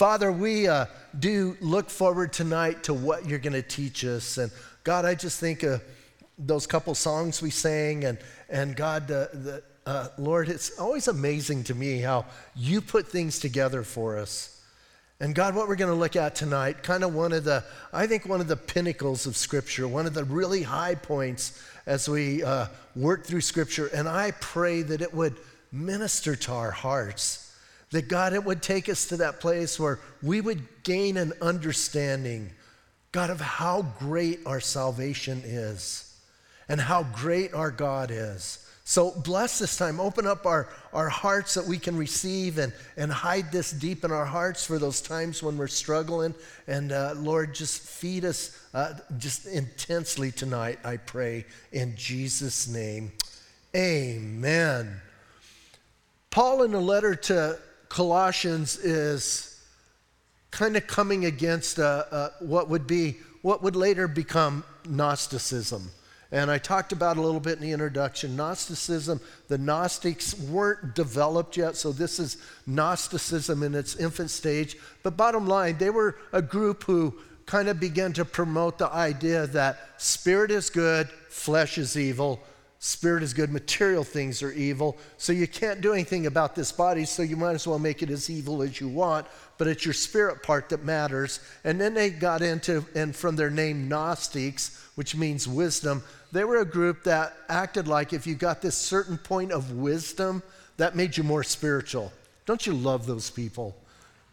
Father, we uh, do look forward tonight to what you're going to teach us. And God, I just think of those couple songs we sang, and, and God, the, uh, Lord, it's always amazing to me how you put things together for us. And God, what we're going to look at tonight, kind of one of the, I think, one of the pinnacles of Scripture, one of the really high points as we uh, work through Scripture. And I pray that it would minister to our hearts, that God, it would take us to that place where we would gain an understanding, God, of how great our salvation is and how great our God is. So bless this time. Open up our, our hearts that we can receive and, and hide this deep in our hearts for those times when we're struggling. And uh, Lord, just feed us uh, just intensely tonight, I pray, in Jesus' name. Amen. Paul, in a letter to Colossians, is kind of coming against uh, uh what would be, what would later become Gnosticism. And I talked about a little bit in the introduction. Gnosticism, the Gnostics weren't developed yet, so this is Gnosticism in its infant stage. But bottom line, they were a group who kind of began to promote the idea that spirit is good, flesh is evil. Spirit is good, material things are evil. So you can't do anything about this body, so you might as well make it as evil as you want, but it's your spirit part that matters. And then they got into, and from their name, Gnostics, which means wisdom, they were a group that acted like if you got this certain point of wisdom, that made you more spiritual. Don't you love those people?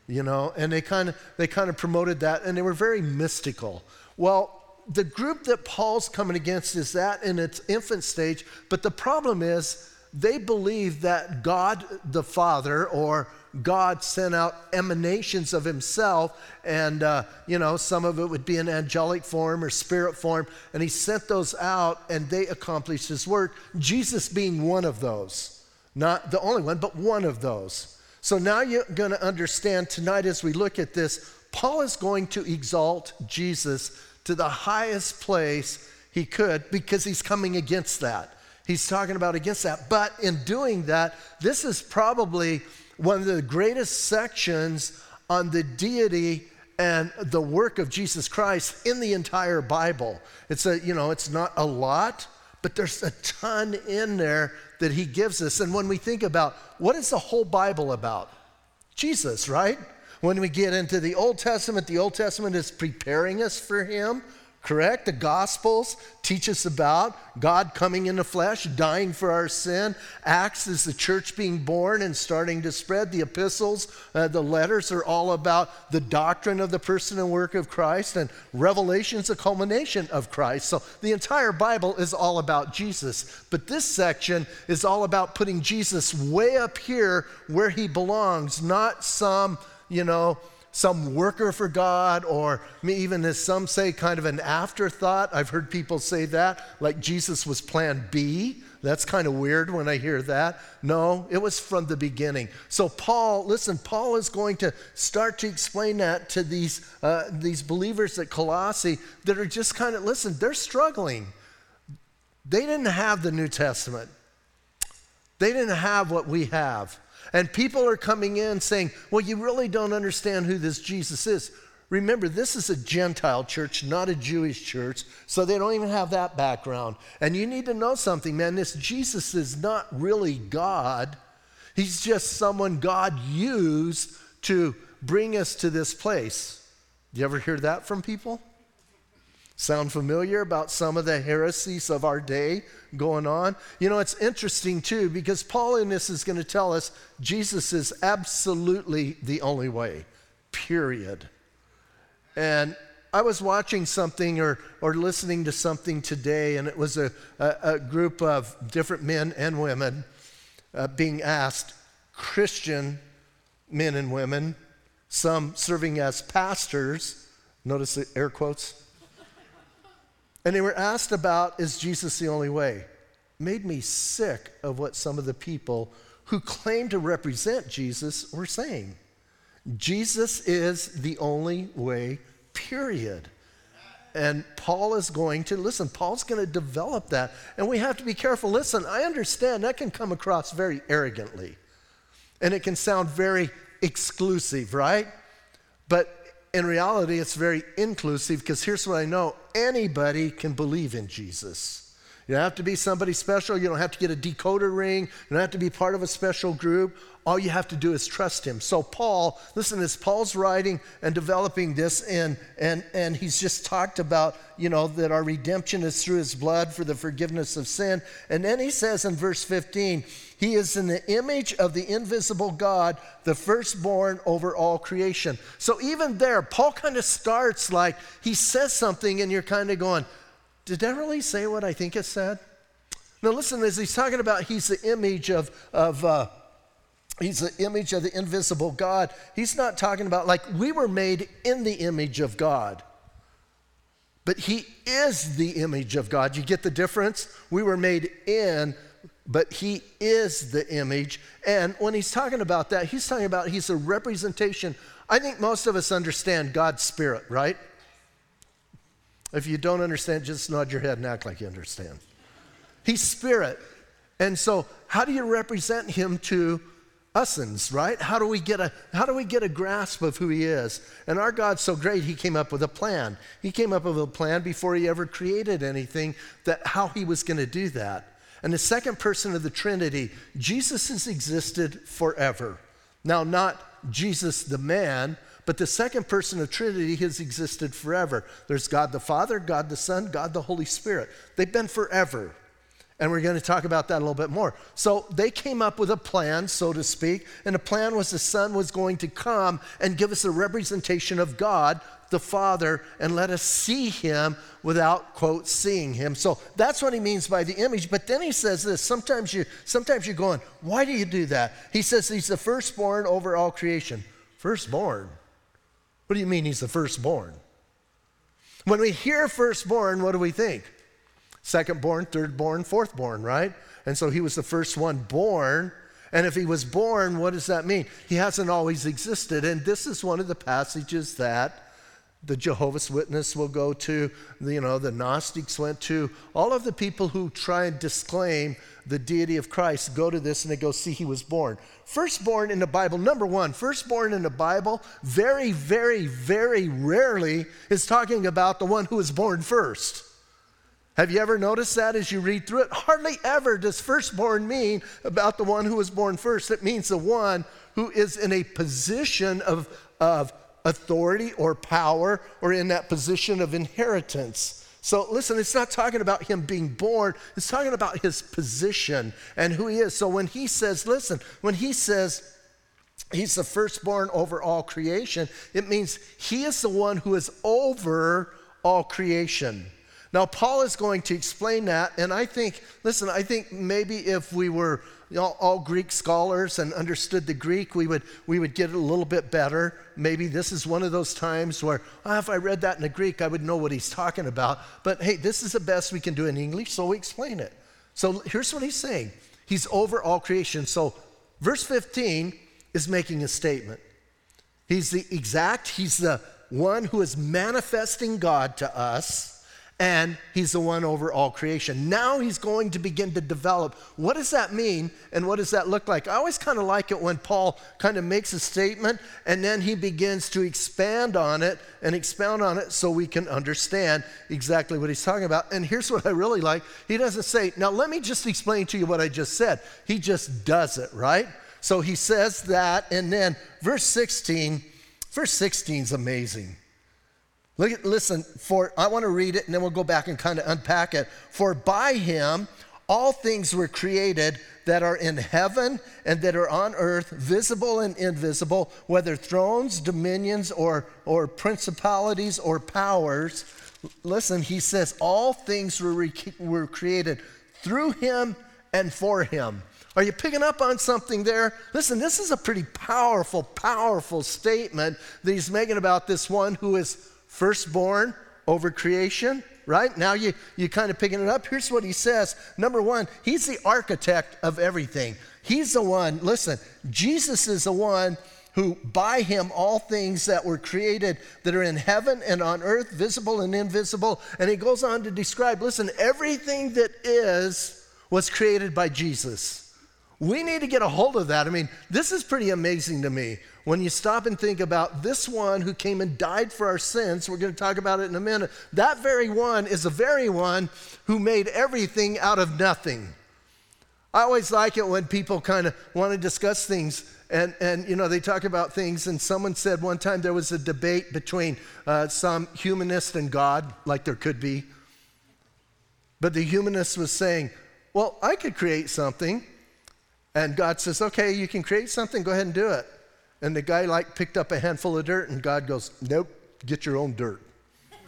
You know, and they kind of they kind of promoted that and they were very mystical. Well, the group that Paul's coming against is that in its infant stage, but the problem is they believe that God the Father or God sent out emanations of Himself, and uh, you know, some of it would be in angelic form or spirit form, and He sent those out and they accomplished His work, Jesus being one of those. Not the only one, but one of those. So now you're going to understand tonight as we look at this, Paul is going to exalt Jesus to the highest place he could because he's coming against that. He's talking about against that. But in doing that, this is probably one of the greatest sections on the deity and the work of Jesus Christ in the entire Bible. It's a, you know, it's not a lot, but there's a ton in there that he gives us. And when we think about what is the whole Bible about? Jesus, right? When we get into the Old Testament, the Old Testament is preparing us for him correct? The Gospels teach us about God coming in the flesh, dying for our sin. Acts is the church being born and starting to spread. The epistles, uh, the letters are all about the doctrine of the person and work of Christ, and Revelation's the culmination of Christ. So the entire Bible is all about Jesus. But this section is all about putting Jesus way up here where he belongs, not some, you know, some worker for God, or even as some say, kind of an afterthought. I've heard people say that, like Jesus was plan B. That's kind of weird when I hear that. No, it was from the beginning. So, Paul, listen, Paul is going to start to explain that to these, uh, these believers at Colossae that are just kind of, listen, they're struggling. They didn't have the New Testament, they didn't have what we have. And people are coming in saying, Well, you really don't understand who this Jesus is. Remember, this is a Gentile church, not a Jewish church, so they don't even have that background. And you need to know something, man. This Jesus is not really God, He's just someone God used to bring us to this place. You ever hear that from people? Sound familiar about some of the heresies of our day going on? You know, it's interesting too because Paul in this is going to tell us Jesus is absolutely the only way, period. And I was watching something or, or listening to something today, and it was a, a, a group of different men and women uh, being asked, Christian men and women, some serving as pastors, notice the air quotes and they were asked about, is Jesus the only way? Made me sick of what some of the people who claim to represent Jesus were saying. Jesus is the only way, period. And Paul is going to, listen, Paul's going to develop that. And we have to be careful. Listen, I understand that can come across very arrogantly. And it can sound very exclusive, right? But in reality, it's very inclusive because here's what I know anybody can believe in Jesus. You don't have to be somebody special. You don't have to get a decoder ring. You don't have to be part of a special group. All you have to do is trust him. So, Paul, listen, as Paul's writing and developing this, and, and, and he's just talked about, you know, that our redemption is through his blood for the forgiveness of sin. And then he says in verse 15, he is in the image of the invisible God, the firstborn over all creation. So, even there, Paul kind of starts like he says something, and you're kind of going, did that really say what I think it said? Now, listen, as he's talking about he's the image of, of uh, he's the image of the invisible God, he's not talking about like we were made in the image of God. But he is the image of God. You get the difference? We were made in, but he is the image. And when he's talking about that, he's talking about he's a representation. I think most of us understand God's spirit, right? If you don't understand, just nod your head and act like you understand. He's spirit. And so, how do you represent him to usins, right? How do we get a how do we get a grasp of who he is? And our God's so great, he came up with a plan. He came up with a plan before he ever created anything that how he was going to do that. And the second person of the Trinity, Jesus has existed forever. Now, not Jesus the man, but the second person of Trinity has existed forever. There's God the Father, God the Son, God the Holy Spirit. They've been forever. And we're going to talk about that a little bit more. So they came up with a plan, so to speak, and the plan was the Son was going to come and give us a representation of God, the Father, and let us see Him without, quote, seeing Him. So that's what he means by the image. But then he says this sometimes, you, sometimes you're going, why do you do that? He says He's the firstborn over all creation. Firstborn? What do you mean he's the firstborn? When we hear firstborn, what do we think? Secondborn, thirdborn, fourthborn, right? And so he was the first one born. And if he was born, what does that mean? He hasn't always existed. And this is one of the passages that the Jehovah's Witness will go to, you know, the Gnostics went to. All of the people who try and disclaim the deity of Christ go to this and they go, see, he was born. Firstborn in the Bible, number one, firstborn in the Bible, very, very, very rarely is talking about the one who was born first. Have you ever noticed that as you read through it? Hardly ever does firstborn mean about the one who was born first. It means the one who is in a position of, of authority or power or in that position of inheritance. So listen, it's not talking about him being born, it's talking about his position and who he is. So when he says, listen, when he says, He's the firstborn over all creation. It means he is the one who is over all creation. Now, Paul is going to explain that, and I think, listen, I think maybe if we were all, all, Greek scholars and understood the Greek, we would, we would get it a little bit better. Maybe this is one of those times where, oh, if I read that in the Greek, I would know what he's talking about. But hey, this is the best we can do in English, so we explain it. So here's what he's saying He's over all creation. So verse 15 is making a statement. He's the exact, he's the one who is manifesting God to us and he's the one over all creation. Now he's going to begin to develop. What does that mean and what does that look like? I always kind of like it when Paul kind of makes a statement and then he begins to expand on it and expound on it so we can understand exactly what he's talking about. And here's what I really like he doesn't say, Now let me just explain to you what I just said. He just does it, right? So he says that, and then verse 16, verse 16 is amazing. Look at, listen, for I want to read it and then we'll go back and kind of unpack it. For by him all things were created that are in heaven and that are on earth, visible and invisible, whether thrones, dominions, or, or principalities or powers. Listen, he says, all things were, re- were created through him and for him. Are you picking up on something there? Listen, this is a pretty powerful, powerful statement that he's making about this one who is firstborn over creation, right? Now you, you kind of picking it up. Here's what he says. Number one, he's the architect of everything. He's the one, listen, Jesus is the one who by him all things that were created that are in heaven and on earth, visible and invisible. And he goes on to describe, listen, everything that is was created by Jesus. We need to get a hold of that. I mean, this is pretty amazing to me. When you stop and think about this one who came and died for our sins, we're going to talk about it in a minute, that very one is the very one who made everything out of nothing. I always like it when people kind of want to discuss things and, and, you know, they talk about things. And someone said one time there was a debate between uh, some humanist and God, like there could be. But the humanist was saying, well, I could create something. And God says, okay, you can create something, go ahead and do it. And the guy like picked up a handful of dirt, and God goes, nope, get your own dirt.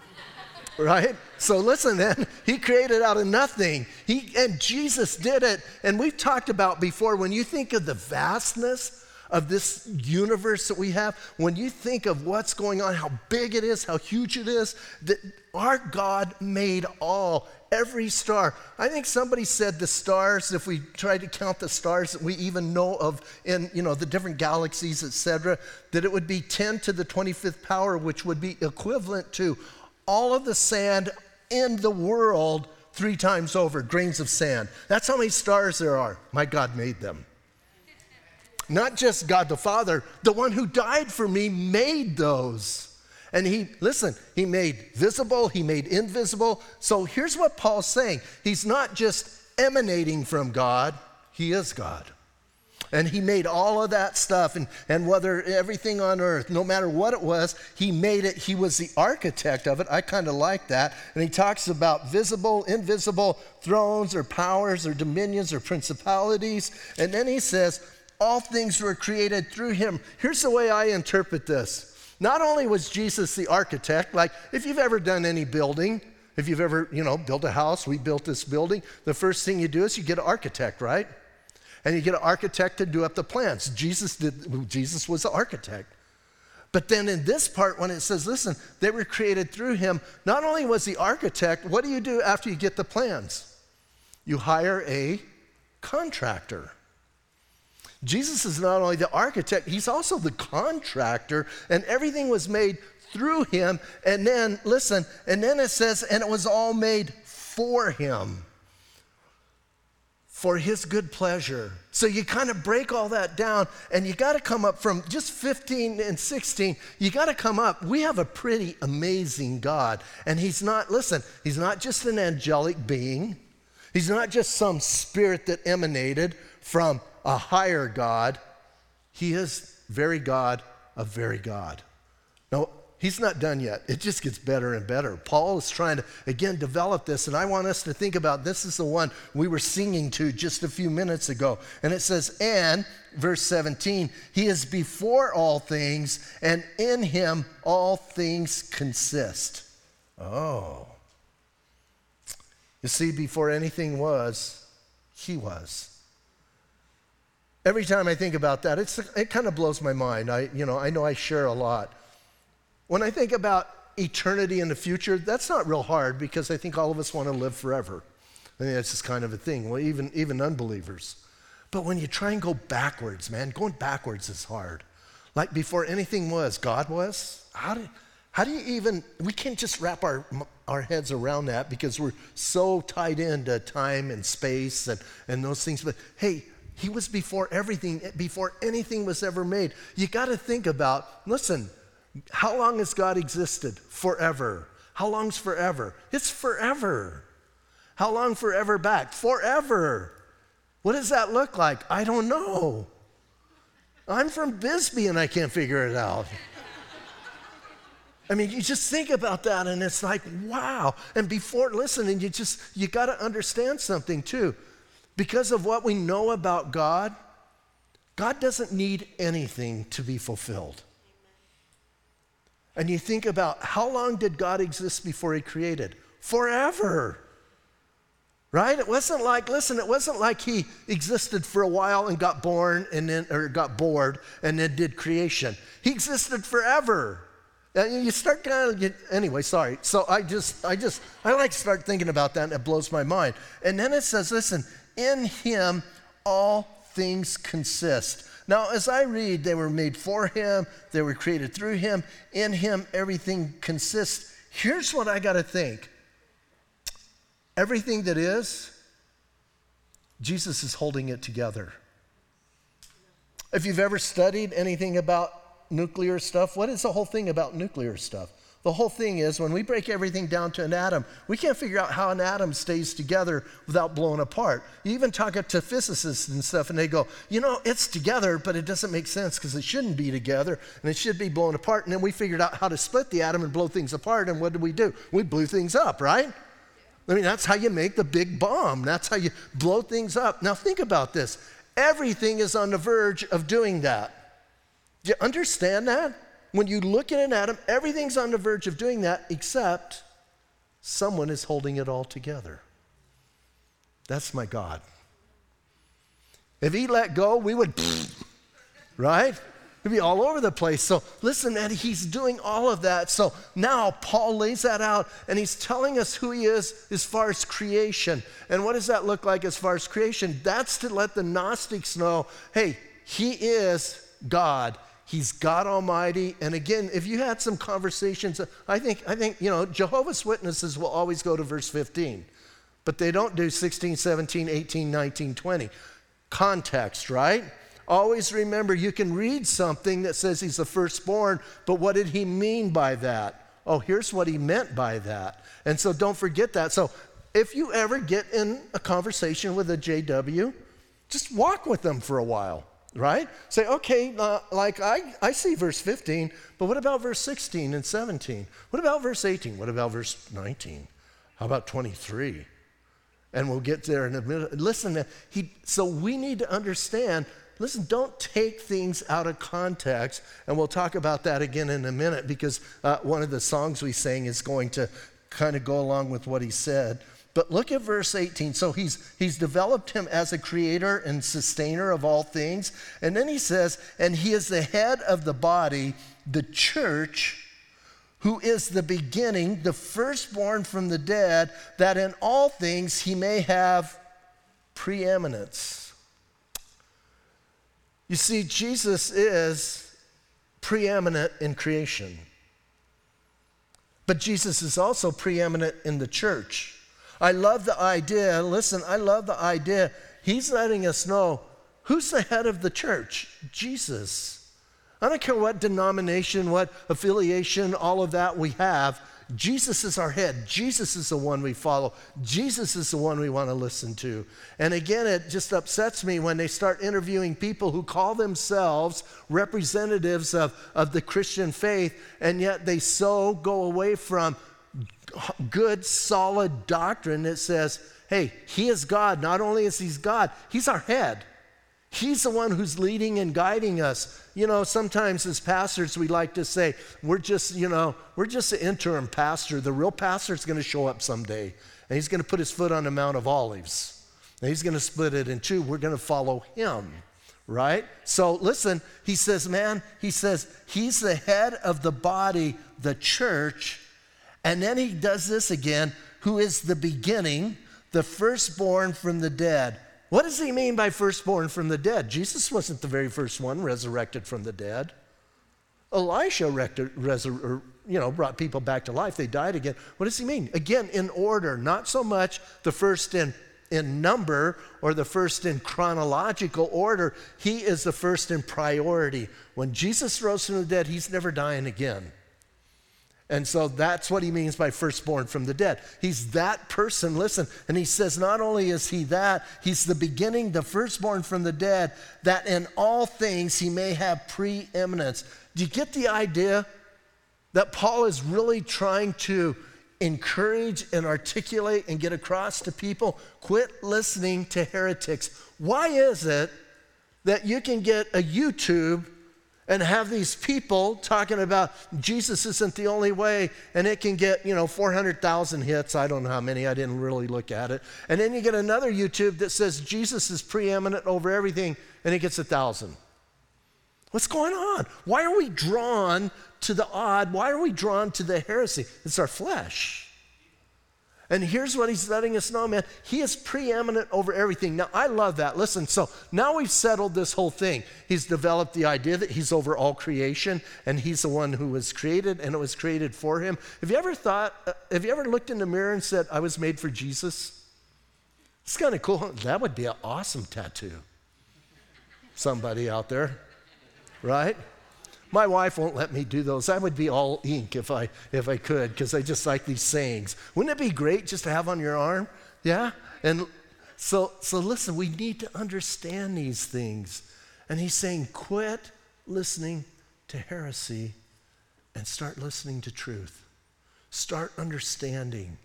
right? So listen, then, he created out of nothing. He and Jesus did it. And we've talked about before when you think of the vastness of this universe that we have, when you think of what's going on, how big it is, how huge it is, that our God made all, every star. I think somebody said the stars, if we try to count the stars that we even know of in, you know, the different galaxies, etc., that it would be 10 to the 25th power, which would be equivalent to all of the sand in the world three times over, grains of sand. That's how many stars there are. My God made them. Not just God the Father, the one who died for me made those. And he, listen, he made visible, he made invisible. So here's what Paul's saying He's not just emanating from God, he is God. And he made all of that stuff, and, and whether everything on earth, no matter what it was, he made it. He was the architect of it. I kind of like that. And he talks about visible, invisible thrones or powers or dominions or principalities. And then he says, all things were created through him. Here's the way I interpret this. Not only was Jesus the architect, like if you've ever done any building, if you've ever, you know, built a house, we built this building, the first thing you do is you get an architect, right? And you get an architect to do up the plans. Jesus did Jesus was the architect. But then in this part, when it says, listen, they were created through him, not only was the architect, what do you do after you get the plans? You hire a contractor. Jesus is not only the architect, he's also the contractor, and everything was made through him. And then, listen, and then it says, and it was all made for him, for his good pleasure. So you kind of break all that down, and you got to come up from just 15 and 16, you got to come up. We have a pretty amazing God, and he's not, listen, he's not just an angelic being, he's not just some spirit that emanated from a higher God. He is very God of very God. Now, he's not done yet. It just gets better and better. Paul is trying to, again, develop this, and I want us to think about this is the one we were singing to just a few minutes ago. And it says, and, verse 17, he is before all things, and in him all things consist. Oh. You see, before anything was, he was. Every time I think about that, it kind of blows my mind. I, you know, I know I share a lot. When I think about eternity in the future, that's not real hard because I think all of us want to live forever. I think that's just kind of a thing. Well, even, even unbelievers. But when you try and go backwards, man, going backwards is hard. Like before anything was, God was. How do, how do you even, we can't just wrap our, our heads around that because we're so tied into time and space and, and those things. But hey, he was before everything, before anything was ever made. You got to think about listen, how long has God existed? Forever. How long's forever? It's forever. How long forever back? Forever. What does that look like? I don't know. I'm from Bisbee and I can't figure it out. I mean, you just think about that and it's like, wow. And before, listen, and you just, you got to understand something too. Because of what we know about God, God doesn't need anything to be fulfilled. And you think about how long did God exist before he created? Forever. Right? It wasn't like, listen, it wasn't like he existed for a while and got born and then or got bored and then did creation. He existed forever. And you start kind of get, anyway, sorry. So I just I just I like start thinking about that and it blows my mind. And then it says, listen, in him all things consist. Now, as I read, they were made for him, they were created through him, in him everything consists. Here's what I got to think everything that is, Jesus is holding it together. If you've ever studied anything about nuclear stuff, what is the whole thing about nuclear stuff? The whole thing is when we break everything down to an atom, we can't figure out how an atom stays together without blowing apart. You even talk to physicists and stuff, and they go, you know, it's together, but it doesn't make sense because it shouldn't be together and it should be blown apart. And then we figured out how to split the atom and blow things apart. And what did we do? We blew things up, right? I mean, that's how you make the big bomb. That's how you blow things up. Now, think about this everything is on the verge of doing that. Do you understand that? When you look at an atom, everything's on the verge of doing that, except someone is holding it all together. That's my God. If he let go, we would, right? It'd be all over the place. So listen, man, he's doing all of that. So now Paul lays that out and he's telling us who he is as far as creation. And what does that look like as far as creation? That's to let the Gnostics know hey, he is God. He's God Almighty. And again, if you had some conversations, I think, I think, you know, Jehovah's Witnesses will always go to verse 15, but they don't do 16, 17, 18, 19, 20. Context, right? Always remember you can read something that says he's the firstborn, but what did he mean by that? Oh, here's what he meant by that. And so don't forget that. So if you ever get in a conversation with a JW, just walk with them for a while right? Say, okay, uh, like I, I see verse 15, but what about verse 16 and 17? What about verse 18? What about verse 19? How about 23? And we'll get there in a minute. Listen, he, so we need to understand. Listen, don't take things out of context, and we'll talk about that again in a minute because uh, one of the songs we sang is going to kind of go along with what he said. But look at verse 18. So he's, he's developed him as a creator and sustainer of all things. And then he says, and he is the head of the body, the church, who is the beginning, the firstborn from the dead, that in all things he may have preeminence. You see, Jesus is preeminent in creation. But Jesus is also preeminent in the church. I love the idea. Listen, I love the idea. He's letting us know who's the head of the church? Jesus. I don't care what denomination, what affiliation, all of that we have. Jesus is our head. Jesus is the one we follow. Jesus is the one we want to listen to. And again, it just upsets me when they start interviewing people who call themselves representatives of, of the Christian faith, and yet they so go away from good, solid doctrine that says, hey, He is God. Not only is He God, He's our head. He's the one who's leading and guiding us. You know, sometimes as pastors, we like to say, we're just, you know, we're just an interim pastor. The real pastor is going to show up someday, and he's going to put his foot on the Mount of Olives. And he's going to split it in two. We're going to follow him, right? So listen, he says, man, he says, he's the head of the body, the church, and then he does this again, who is the beginning, the firstborn from the dead. What does he mean by firstborn from the dead? Jesus wasn't the very first one resurrected from the dead. Elisha resur- you know, brought people back to life. They died again. What does he mean? Again, in order, not so much the first in, in number or the first in chronological order. He is the first in priority. When Jesus rose from the dead, he's never dying again. And so that's what he means by firstborn from the dead. He's that person, listen. And he says, not only is he that, he's the beginning, the firstborn from the dead, that in all things he may have preeminence. Do you get the idea that Paul is really trying to encourage and articulate and get across to people? Quit listening to heretics. Why is it that you can get a YouTube? And have these people talking about Jesus isn't the only way, and it can get, you know, 400,000 hits. I don't know how many, I didn't really look at it. And then you get another YouTube that says Jesus is preeminent over everything, and it gets a thousand. What's going on? Why are we drawn to the odd? Why are we drawn to the heresy? It's our flesh. And here's what he's letting us know, man. He is preeminent over everything. Now, I love that. Listen, so now we've settled this whole thing. He's developed the idea that he's over all creation and he's the one who was created and it was created for him. Have you ever thought, uh, have you ever looked in the mirror and said, I was made for Jesus? It's kind of cool. That would be an awesome tattoo. Somebody out there, right? My wife won't let me do those. I would be all ink if I if I could, because I just like these sayings. Wouldn't it be great just to have on your arm? Yeah? And so so listen, we need to understand these things. And he's saying, quit listening to heresy and start listening to truth. Start understanding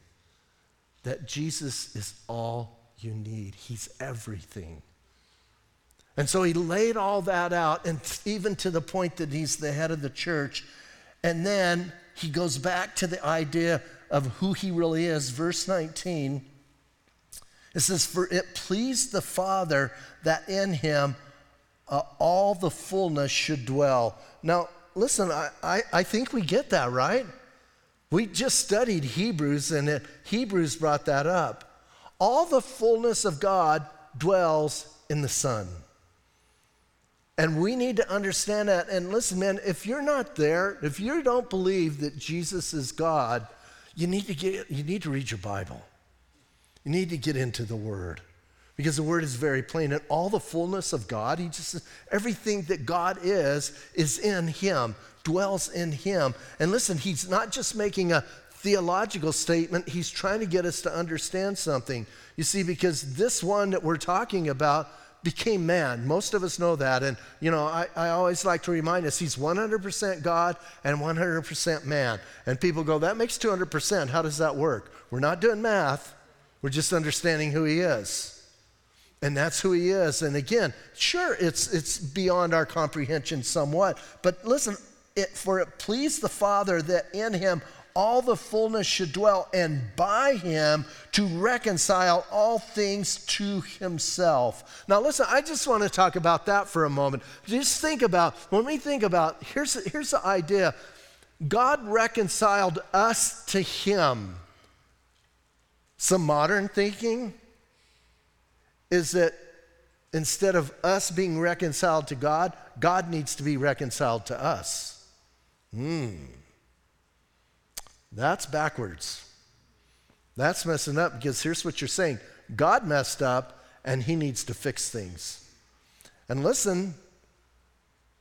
that Jesus is all you need. He's everything. And so he laid all that out, and even to the point that he's the head of the church. And then he goes back to the idea of who he really is. Verse 19 it says, For it pleased the Father that in him uh, all the fullness should dwell. Now, listen, I, I, I think we get that, right? We just studied Hebrews, and it, Hebrews brought that up. All the fullness of God dwells in the Son. And we need to understand that. And listen, man, if you're not there, if you don't believe that Jesus is God, you need to get you need to read your Bible. You need to get into the Word. Because the Word is very plain. And all the fullness of God, He just everything that God is, is in Him, dwells in Him. And listen, He's not just making a theological statement, He's trying to get us to understand something. You see, because this one that we're talking about became man. Most of us know that. And, you know, I, I always like to remind us he's 100% God and 100% man. And people go, that makes 200%. How does that work? We're not doing math, we're just understanding who he is. And that's who he is. And again, sure, it's, it's beyond our comprehension somewhat. But listen, it, for it pleased the Father that in him all the fullness should dwell, and by him to reconcile all things to himself. Now, listen, I just want to talk about that for a moment. Just think about, when we think about, here's, here's the idea God reconciled us to him. Some modern thinking is that instead of us being reconciled to God, God needs to be reconciled to us. Hmm. That's backwards. That's messing up because here's what you're saying God messed up and he needs to fix things. And listen,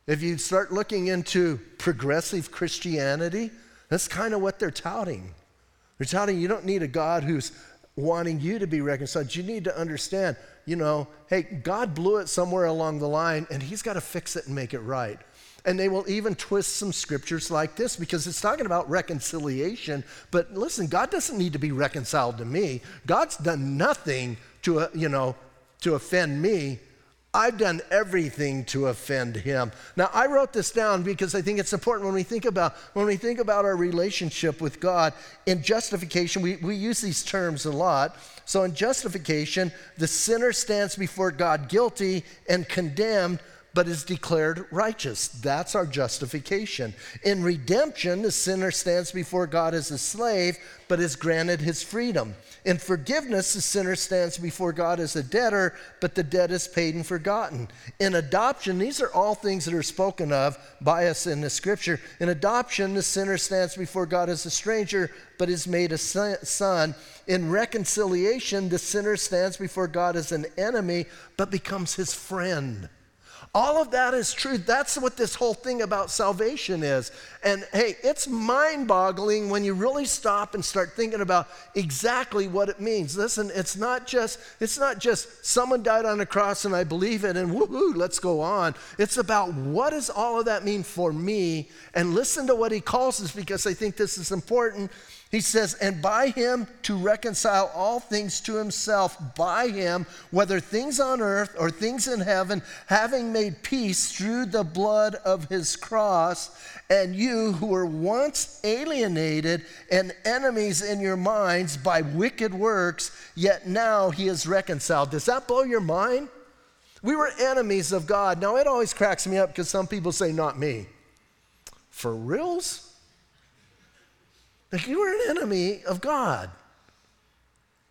if you start looking into progressive Christianity, that's kind of what they're touting. They're touting you don't need a God who's wanting you to be reconciled. You need to understand, you know, hey, God blew it somewhere along the line and he's got to fix it and make it right. And they will even twist some scriptures like this because it's talking about reconciliation. But listen, God doesn't need to be reconciled to me. God's done nothing to, uh, you know, to offend me. I've done everything to offend him. Now I wrote this down because I think it's important when we think about when we think about our relationship with God. In justification, we, we use these terms a lot. So in justification, the sinner stands before God guilty and condemned but is declared righteous. That's our justification. In redemption, the sinner stands before God as a slave, but is granted his freedom. In forgiveness, the sinner stands before God as a debtor, but the debt is paid and forgotten. In adoption, these are all things that are spoken of by us in the scripture. In adoption, the sinner stands before God as a stranger, but is made a son. In reconciliation, the sinner stands before God as an enemy, but becomes his friend. All of that is true. That's what this whole thing about salvation is. And hey, it's mind boggling when you really stop and start thinking about exactly what it means. Listen, it's not just, it's not just someone died on a cross and I believe it and woohoo, let's go on. It's about what does all of that mean for me? And listen to what he calls us because I think this is important. He says, and by him to reconcile all things to himself, by him, whether things on earth or things in heaven, having made peace through the blood of his cross, and you who were once alienated and enemies in your minds by wicked works, yet now he is reconciled. Does that blow your mind? We were enemies of God. Now, it always cracks me up because some people say, not me. For reals? Like you are an enemy of God.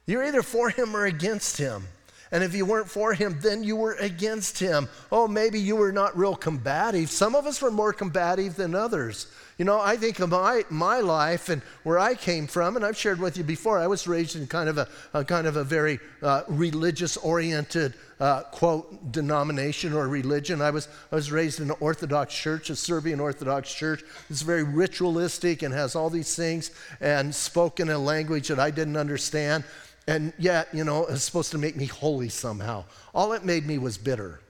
You're either for him or against him. And if you weren't for him, then you were against him. Oh, maybe you were not real combative. Some of us were more combative than others. You know, I think of my, my life and where I came from, and I've shared with you before, I was raised in kind of a, a kind of a very uh, religious oriented, uh, quote, denomination or religion. I was, I was raised in an Orthodox church, a Serbian Orthodox church. It's very ritualistic and has all these things and spoken a language that I didn't understand. And yet, you know, it's supposed to make me holy somehow. All it made me was bitter.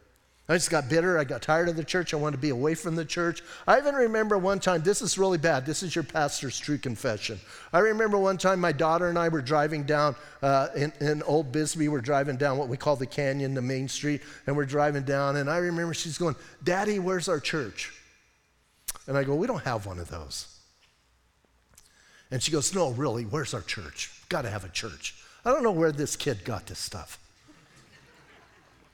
I just got bitter. I got tired of the church. I wanted to be away from the church. I even remember one time, this is really bad. This is your pastor's true confession. I remember one time my daughter and I were driving down uh, in, in Old Bisbee. We're driving down what we call the canyon, the main street, and we're driving down. And I remember she's going, Daddy, where's our church? And I go, We don't have one of those. And she goes, No, really, where's our church? Got to have a church. I don't know where this kid got this stuff.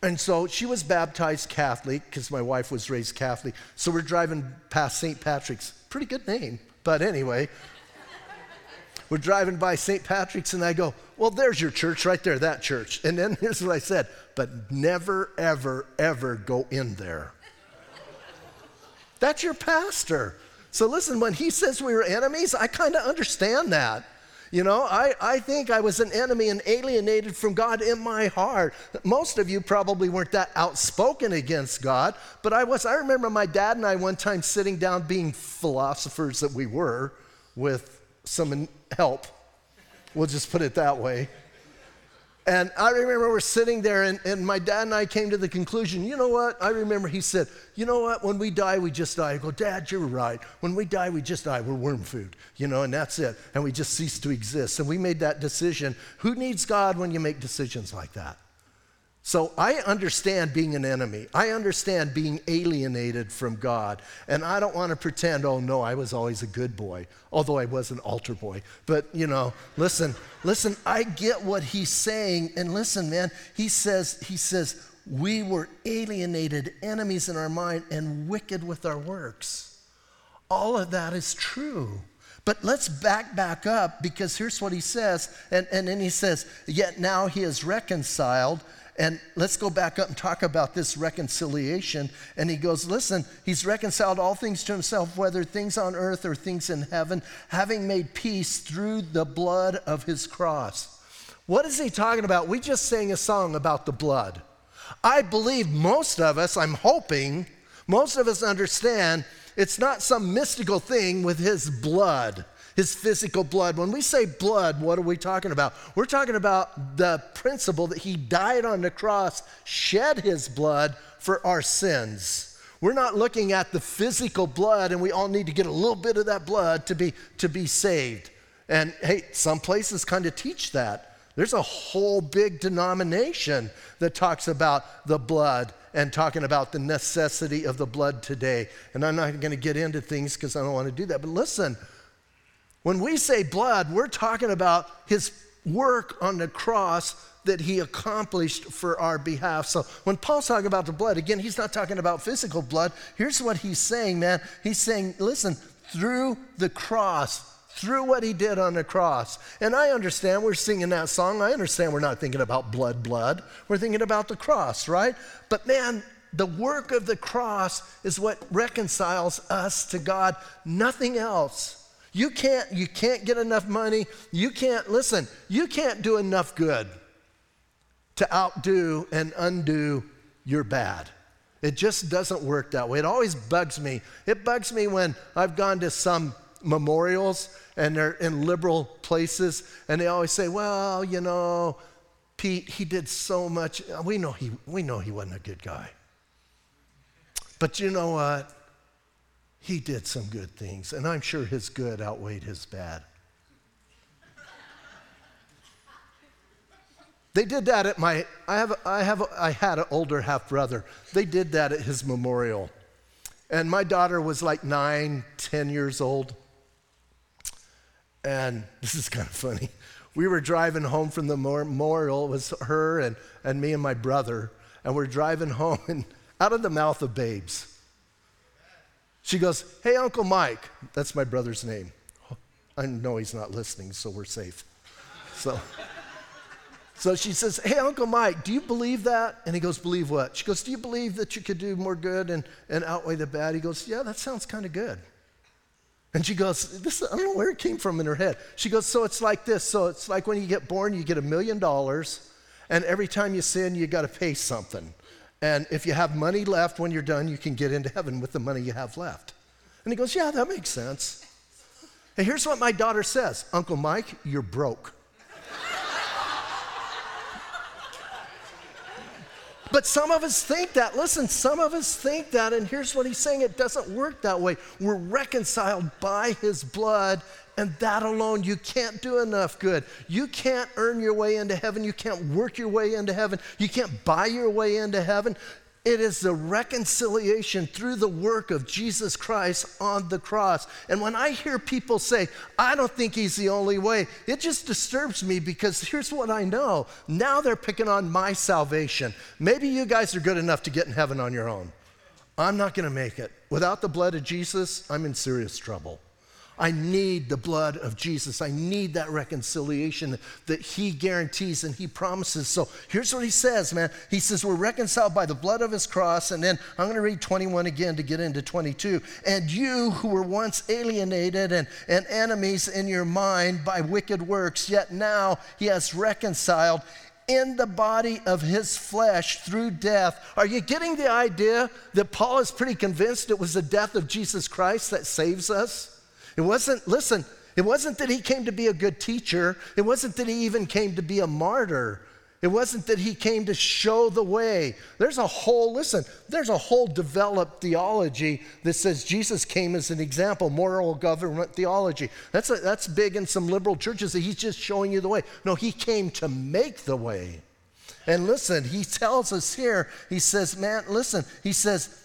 And so she was baptized Catholic because my wife was raised Catholic. So we're driving past St. Patrick's. Pretty good name. But anyway, we're driving by St. Patrick's and I go, Well, there's your church right there, that church. And then here's what I said, but never, ever, ever go in there. That's your pastor. So listen, when he says we were enemies, I kind of understand that. You know, I, I think I was an enemy and alienated from God in my heart. Most of you probably weren't that outspoken against God, but I was. I remember my dad and I one time sitting down being philosophers that we were with some help. We'll just put it that way. And I remember we're sitting there, and, and my dad and I came to the conclusion you know what? I remember he said, You know what? When we die, we just die. I go, Dad, you're right. When we die, we just die. We're worm food, you know, and that's it. And we just cease to exist. And we made that decision. Who needs God when you make decisions like that? So I understand being an enemy. I understand being alienated from God. And I don't want to pretend, oh no, I was always a good boy, although I was an altar boy. But, you know, listen, listen, I get what he's saying. And listen, man, he says, he says, we were alienated, enemies in our mind, and wicked with our works. All of that is true. But let's back back up because here's what he says. And, and then he says, Yet now he is reconciled and let's go back up and talk about this reconciliation. And he goes, Listen, he's reconciled all things to himself, whether things on earth or things in heaven, having made peace through the blood of his cross. What is he talking about? We just sang a song about the blood. I believe most of us, I'm hoping, most of us understand it's not some mystical thing with his blood his physical blood. When we say blood, what are we talking about? We're talking about the principle that he died on the cross, shed his blood for our sins. We're not looking at the physical blood, and we all need to get a little bit of that blood to be, to be saved. And hey, some places kind of teach that. There's a whole big denomination that talks about the blood and talking about the necessity of the blood today. And I'm not going to get into things because I don't want to do that. But listen, when we say blood, we're talking about his work on the cross that he accomplished for our behalf. So when Paul's talking about the blood, again, he's not talking about physical blood. Here's what he's saying, man. He's saying, listen, through the cross, through what he did on the cross. And I understand we're singing that song. I understand we're not thinking about blood, blood. We're thinking about the cross, right? But man, the work of the cross is what reconciles us to God, nothing else. You can't, you can't get enough money. You can't, listen, you can't do enough good to outdo and undo your bad. It just doesn't work that way. It always bugs me. It bugs me when I've gone to some memorials and they're in liberal places and they always say, well, you know, Pete, he did so much. We know he, we know he wasn't a good guy. But you know what? He did some good things, and I'm sure his good outweighed his bad. They did that at my, I, have, I, have, I had an older half brother. They did that at his memorial. And my daughter was like nine, ten years old. And this is kind of funny. We were driving home from the memorial. It was her and, and me and my brother. And we're driving home, and out of the mouth of babes, she goes, Hey, Uncle Mike. That's my brother's name. I know he's not listening, so we're safe. So So she says, Hey, Uncle Mike, do you believe that? And he goes, Believe what? She goes, Do you believe that you could do more good and, and outweigh the bad? He goes, Yeah, that sounds kind of good. And she goes, this, I don't know where it came from in her head. She goes, So it's like this. So it's like when you get born, you get a million dollars, and every time you sin, you got to pay something. And if you have money left when you're done, you can get into heaven with the money you have left. And he goes, Yeah, that makes sense. And here's what my daughter says Uncle Mike, you're broke. But some of us think that. Listen, some of us think that, and here's what he's saying it doesn't work that way. We're reconciled by his blood, and that alone, you can't do enough good. You can't earn your way into heaven. You can't work your way into heaven. You can't buy your way into heaven. It is the reconciliation through the work of Jesus Christ on the cross. And when I hear people say, I don't think he's the only way, it just disturbs me because here's what I know. Now they're picking on my salvation. Maybe you guys are good enough to get in heaven on your own. I'm not going to make it. Without the blood of Jesus, I'm in serious trouble. I need the blood of Jesus. I need that reconciliation that He guarantees and He promises. So here's what He says, man. He says, We're reconciled by the blood of His cross. And then I'm going to read 21 again to get into 22. And you who were once alienated and, and enemies in your mind by wicked works, yet now He has reconciled in the body of his flesh through death. Are you getting the idea that Paul is pretty convinced it was the death of Jesus Christ that saves us? It wasn't, listen, it wasn't that he came to be a good teacher. It wasn't that he even came to be a martyr. It wasn't that he came to show the way. There's a whole, listen, there's a whole developed theology that says Jesus came as an example, moral government theology. That's, a, that's big in some liberal churches that he's just showing you the way. No, he came to make the way. And listen, he tells us here, he says, man, listen, he says,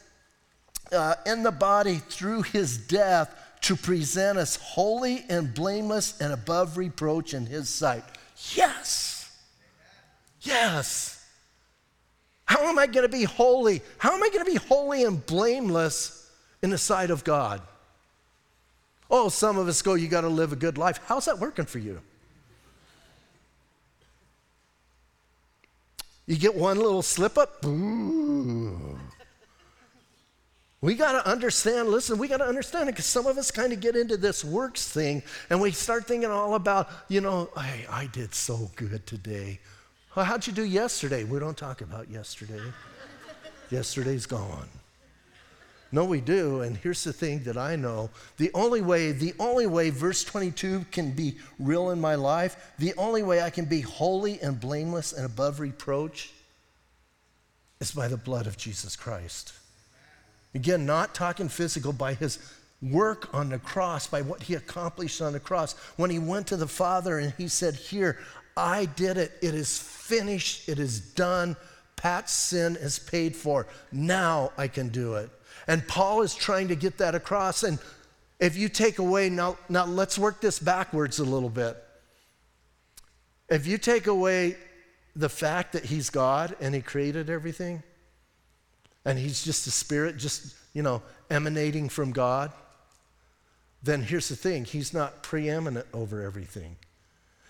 uh, in the body through his death, to present us holy and blameless and above reproach in His sight. Yes. Yes. How am I going to be holy? How am I going to be holy and blameless in the sight of God? Oh, some of us go, you got to live a good life. How's that working for you? You get one little slip up, ooh. We got to understand, listen, we got to understand it because some of us kind of get into this works thing and we start thinking all about, you know, hey, I did so good today. Well, how'd you do yesterday? We don't talk about yesterday. Yesterday's gone. No, we do. And here's the thing that I know the only way, the only way verse 22 can be real in my life, the only way I can be holy and blameless and above reproach is by the blood of Jesus Christ. Again, not talking physical by his work on the cross, by what he accomplished on the cross. When he went to the Father and he said, Here, I did it. It is finished. It is done. Pat's sin is paid for. Now I can do it. And Paul is trying to get that across. And if you take away, now, now let's work this backwards a little bit. If you take away the fact that he's God and he created everything, and he's just a spirit, just, you know, emanating from God, then here's the thing he's not preeminent over everything.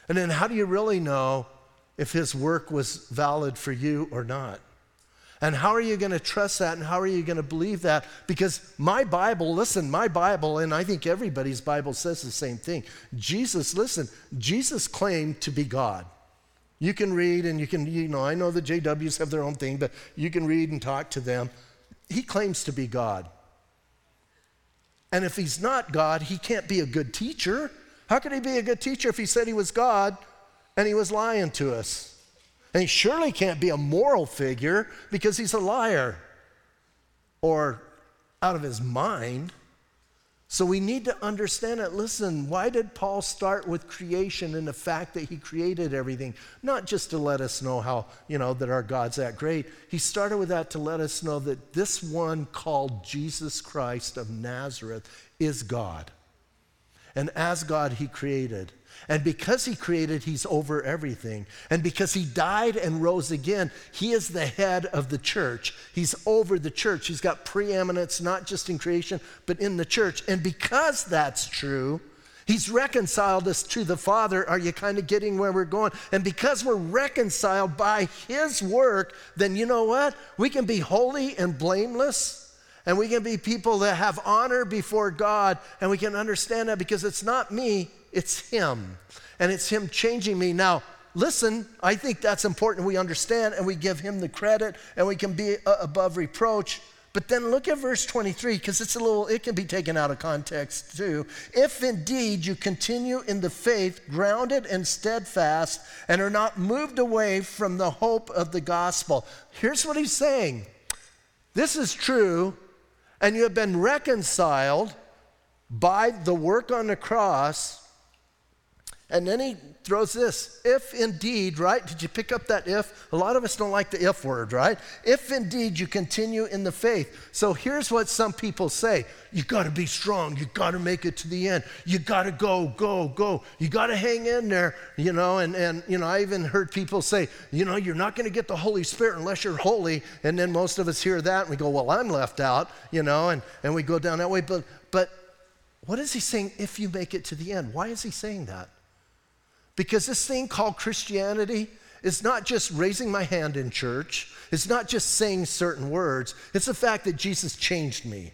And then how do you really know if his work was valid for you or not? And how are you going to trust that and how are you going to believe that? Because my Bible, listen, my Bible, and I think everybody's Bible says the same thing. Jesus, listen, Jesus claimed to be God. You can read and you can, you know, I know the JWs have their own thing, but you can read and talk to them. He claims to be God. And if he's not God, he can't be a good teacher. How could he be a good teacher if he said he was God and he was lying to us? And he surely can't be a moral figure because he's a liar or out of his mind. So we need to understand it. Listen, why did Paul start with creation and the fact that he created everything? Not just to let us know how, you know, that our God's that great. He started with that to let us know that this one called Jesus Christ of Nazareth is God. And as God, he created. And because he created, he's over everything. And because he died and rose again, he is the head of the church. He's over the church. He's got preeminence not just in creation, but in the church. And because that's true, He's reconciled us to the Father. Are you kind of getting where we're going? And because we're reconciled by His work, then you know what? We can be holy and blameless. And we can be people that have honor before God. And we can understand that because it's not me, it's Him. And it's Him changing me. Now, listen, I think that's important. We understand and we give Him the credit and we can be uh, above reproach. But then look at verse 23 because it's a little, it can be taken out of context too. If indeed you continue in the faith, grounded and steadfast, and are not moved away from the hope of the gospel. Here's what he's saying this is true, and you have been reconciled by the work on the cross and then he throws this if indeed, right? Did you pick up that if? A lot of us don't like the if word, right? If indeed you continue in the faith. So here's what some people say you got to be strong. You got to make it to the end. You got to go, go, go. You got to hang in there, you know. And, and, you know, I even heard people say, you know, you're not going to get the Holy Spirit unless you're holy. And then most of us hear that and we go, well, I'm left out, you know, and, and we go down that way. But, but what is he saying if you make it to the end? Why is he saying that? Because this thing called Christianity is not just raising my hand in church, it's not just saying certain words, it's the fact that Jesus changed me.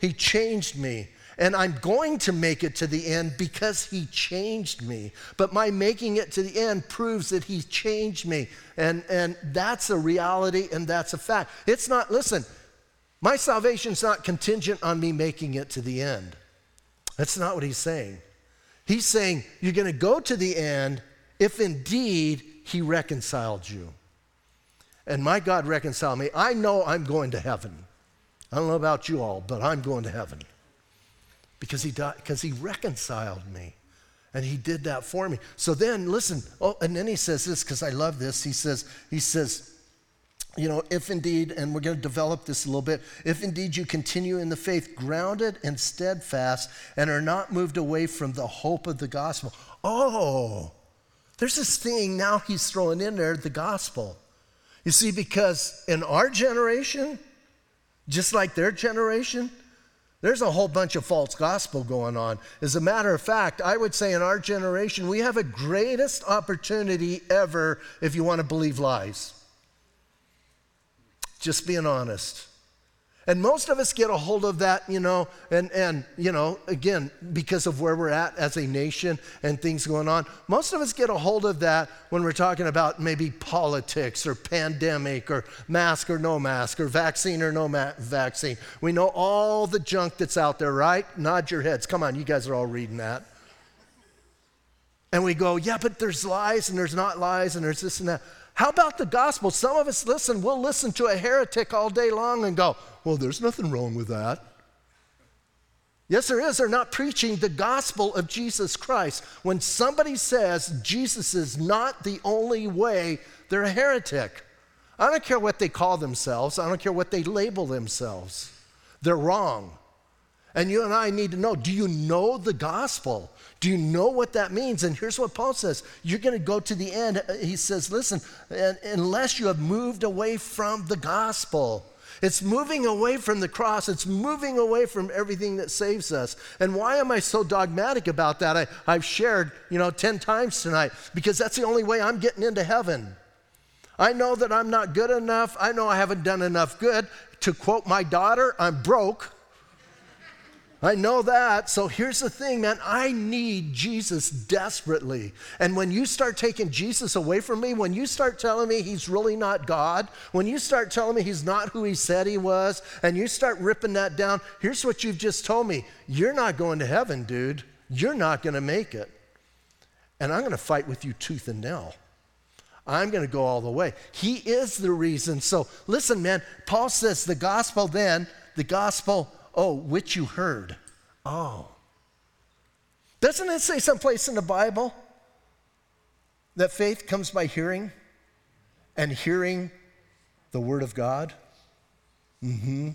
He changed me. And I'm going to make it to the end because he changed me. But my making it to the end proves that he changed me. And, and that's a reality and that's a fact. It's not, listen, my salvation's not contingent on me making it to the end. That's not what he's saying. He's saying you're going to go to the end if indeed he reconciled you. And my God reconciled me. I know I'm going to heaven. I don't know about you all, but I'm going to heaven because he died, because he reconciled me. And he did that for me. So then listen, oh, and then he says this because I love this. He says, he says, you know, if indeed, and we're going to develop this a little bit, if indeed you continue in the faith, grounded and steadfast, and are not moved away from the hope of the gospel. Oh, there's this thing now he's throwing in there the gospel. You see, because in our generation, just like their generation, there's a whole bunch of false gospel going on. As a matter of fact, I would say in our generation, we have a greatest opportunity ever if you want to believe lies. Just being honest. And most of us get a hold of that, you know, and, and, you know, again, because of where we're at as a nation and things going on, most of us get a hold of that when we're talking about maybe politics or pandemic or mask or no mask or vaccine or no ma- vaccine. We know all the junk that's out there, right? Nod your heads. Come on, you guys are all reading that. And we go, yeah, but there's lies and there's not lies and there's this and that. How about the gospel? Some of us listen, we'll listen to a heretic all day long and go, well, there's nothing wrong with that. Yes, there is. They're not preaching the gospel of Jesus Christ. When somebody says Jesus is not the only way, they're a heretic. I don't care what they call themselves, I don't care what they label themselves. They're wrong. And you and I need to know do you know the gospel? Do you know what that means? And here's what Paul says you're going to go to the end. He says, listen, unless you have moved away from the gospel. It's moving away from the cross. It's moving away from everything that saves us. And why am I so dogmatic about that? I, I've shared, you know, 10 times tonight because that's the only way I'm getting into heaven. I know that I'm not good enough. I know I haven't done enough good. To quote my daughter, I'm broke. I know that. So here's the thing, man. I need Jesus desperately. And when you start taking Jesus away from me, when you start telling me he's really not God, when you start telling me he's not who he said he was, and you start ripping that down, here's what you've just told me you're not going to heaven, dude. You're not going to make it. And I'm going to fight with you tooth and nail. I'm going to go all the way. He is the reason. So listen, man. Paul says the gospel then, the gospel Oh, which you heard. Oh. Doesn't it say someplace in the Bible that faith comes by hearing and hearing the Word of God? Mm hmm.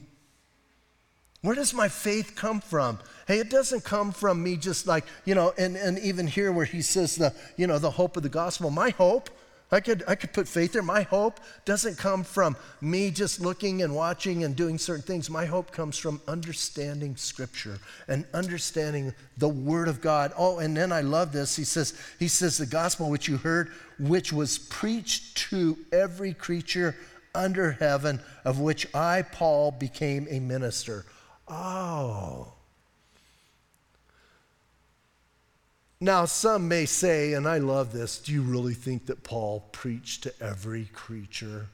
Where does my faith come from? Hey, it doesn't come from me just like, you know, and, and even here where he says the, you know, the hope of the gospel. My hope, I could, I could put faith there. My hope doesn't come from me just looking and watching and doing certain things. My hope comes from understanding Scripture and understanding the Word of God. Oh, and then I love this. He says, he says, the gospel which you heard, which was preached to every creature under heaven, of which I, Paul, became a minister. Oh. Now, some may say, and I love this, do you really think that Paul preached to every creature?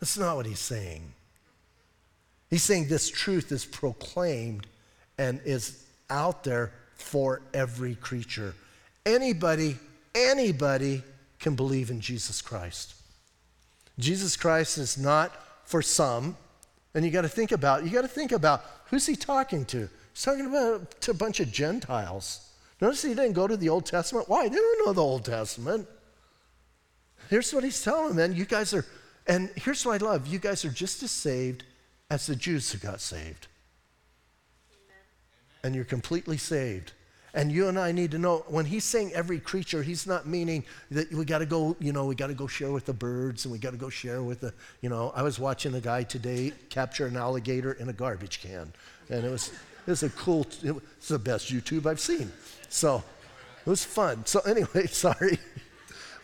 That's not what he's saying. He's saying this truth is proclaimed and is out there for every creature. Anybody, anybody can believe in Jesus Christ. Jesus Christ is not for some, and you got to think about, you got to think about who's he talking to? He's talking about to a bunch of Gentiles. Notice he didn't go to the Old Testament. Why? They don't know the Old Testament. Here's what he's telling them, man. You guys are, and here's what I love you guys are just as saved as the Jews who got saved. Amen. And you're completely saved. And you and I need to know when he's saying every creature, he's not meaning that we got to go, you know, we got to go share with the birds and we got to go share with the, you know, I was watching a guy today capture an alligator in a garbage can. And it was, it was a cool, it's the best YouTube I've seen. So it was fun. So, anyway, sorry.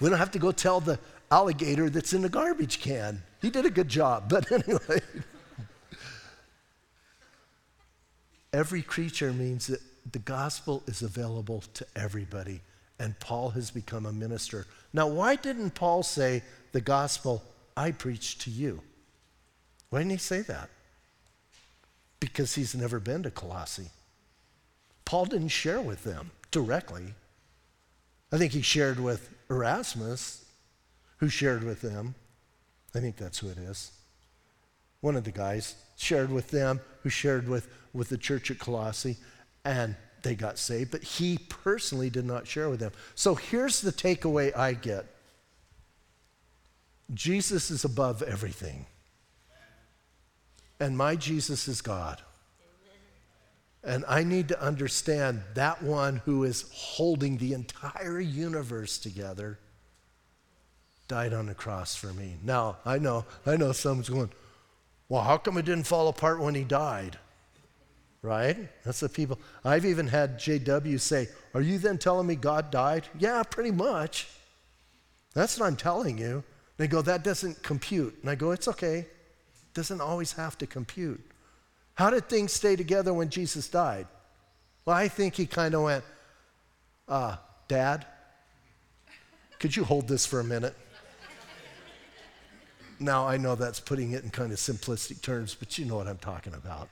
We don't have to go tell the alligator that's in the garbage can. He did a good job. But anyway, every creature means that the gospel is available to everybody. And Paul has become a minister. Now, why didn't Paul say, the gospel I preach to you? Why didn't he say that? Because he's never been to Colossae. Paul didn't share with them directly. I think he shared with Erasmus, who shared with them. I think that's who it is. One of the guys shared with them, who shared with, with the church at Colossae, and they got saved, but he personally did not share with them. So here's the takeaway I get Jesus is above everything, and my Jesus is God. And I need to understand that one who is holding the entire universe together died on the cross for me. Now, I know, I know someone's going, well, how come it didn't fall apart when he died? Right? That's the people. I've even had JW say, Are you then telling me God died? Yeah, pretty much. That's what I'm telling you. They go, That doesn't compute. And I go, It's okay. Doesn't always have to compute. How did things stay together when Jesus died? Well, I think he kind of went, uh, Dad, could you hold this for a minute? now, I know that's putting it in kind of simplistic terms, but you know what I'm talking about.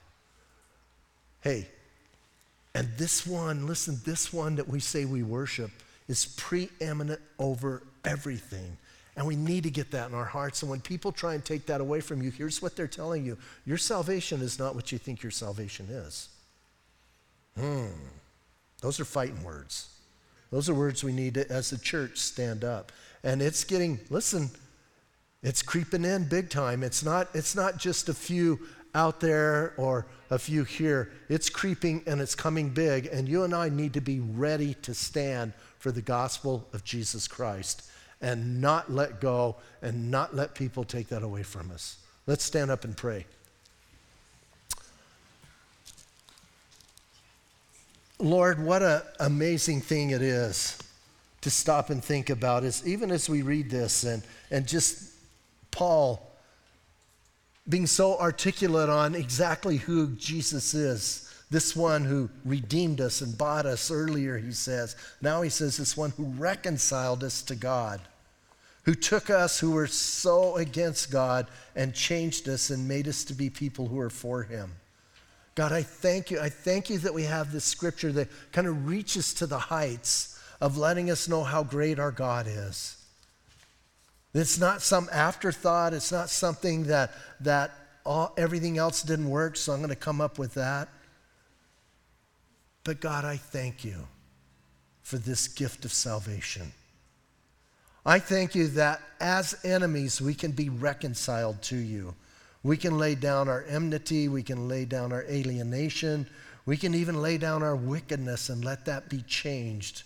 Hey, and this one, listen, this one that we say we worship is preeminent over everything. And we need to get that in our hearts. And when people try and take that away from you, here's what they're telling you your salvation is not what you think your salvation is. Hmm. Those are fighting words. Those are words we need to, as a church, stand up. And it's getting, listen, it's creeping in big time. It's not, it's not just a few out there or a few here. It's creeping and it's coming big. And you and I need to be ready to stand for the gospel of Jesus Christ and not let go and not let people take that away from us. Let's stand up and pray. Lord, what an amazing thing it is to stop and think about is even as we read this and, and just Paul being so articulate on exactly who Jesus is. This one who redeemed us and bought us earlier, he says. Now he says, this one who reconciled us to God who took us who were so against God and changed us and made us to be people who are for Him. God, I thank you. I thank you that we have this scripture that kind of reaches to the heights of letting us know how great our God is. It's not some afterthought. It's not something that, that all, everything else didn't work, so I'm going to come up with that. But God, I thank you for this gift of salvation. I thank you that as enemies, we can be reconciled to you. We can lay down our enmity, we can lay down our alienation, we can even lay down our wickedness and let that be changed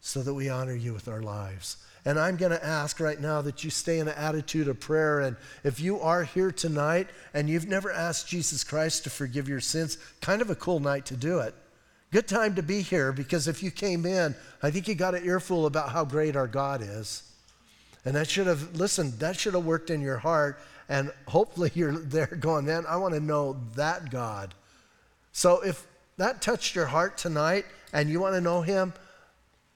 so that we honor you with our lives. And I'm going to ask right now that you stay in an attitude of prayer. And if you are here tonight and you've never asked Jesus Christ to forgive your sins, kind of a cool night to do it. Good time to be here because if you came in, I think you got an earful about how great our God is. And that should have, listen, that should have worked in your heart. And hopefully you're there going, man, I want to know that God. So if that touched your heart tonight and you want to know Him,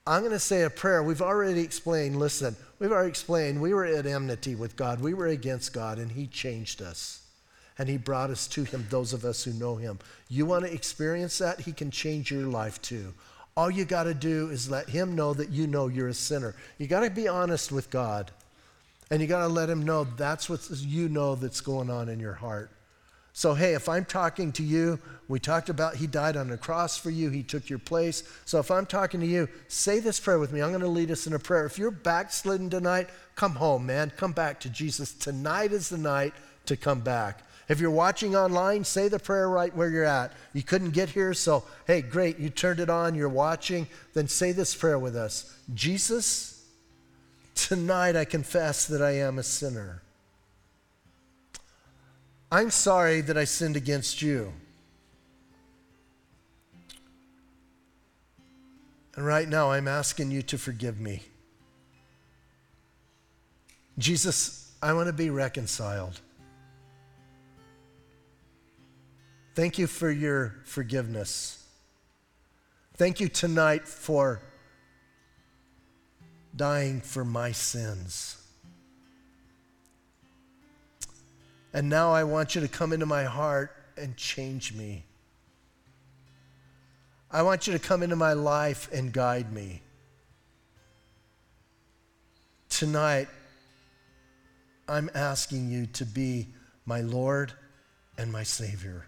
I'm going to say a prayer. We've already explained, listen, we've already explained we were at enmity with God. We were against God, and He changed us. And He brought us to Him, those of us who know Him. You want to experience that? He can change your life too. All you got to do is let Him know that you know you're a sinner. You got to be honest with God. And you got to let Him know that's what you know that's going on in your heart. So, hey, if I'm talking to you, we talked about He died on the cross for you, He took your place. So, if I'm talking to you, say this prayer with me. I'm going to lead us in a prayer. If you're backslidden tonight, come home, man. Come back to Jesus. Tonight is the night to come back. If you're watching online, say the prayer right where you're at. You couldn't get here, so hey, great, you turned it on, you're watching. Then say this prayer with us Jesus, tonight I confess that I am a sinner. I'm sorry that I sinned against you. And right now, I'm asking you to forgive me. Jesus, I want to be reconciled. Thank you for your forgiveness. Thank you tonight for dying for my sins. And now I want you to come into my heart and change me. I want you to come into my life and guide me. Tonight, I'm asking you to be my Lord and my Savior.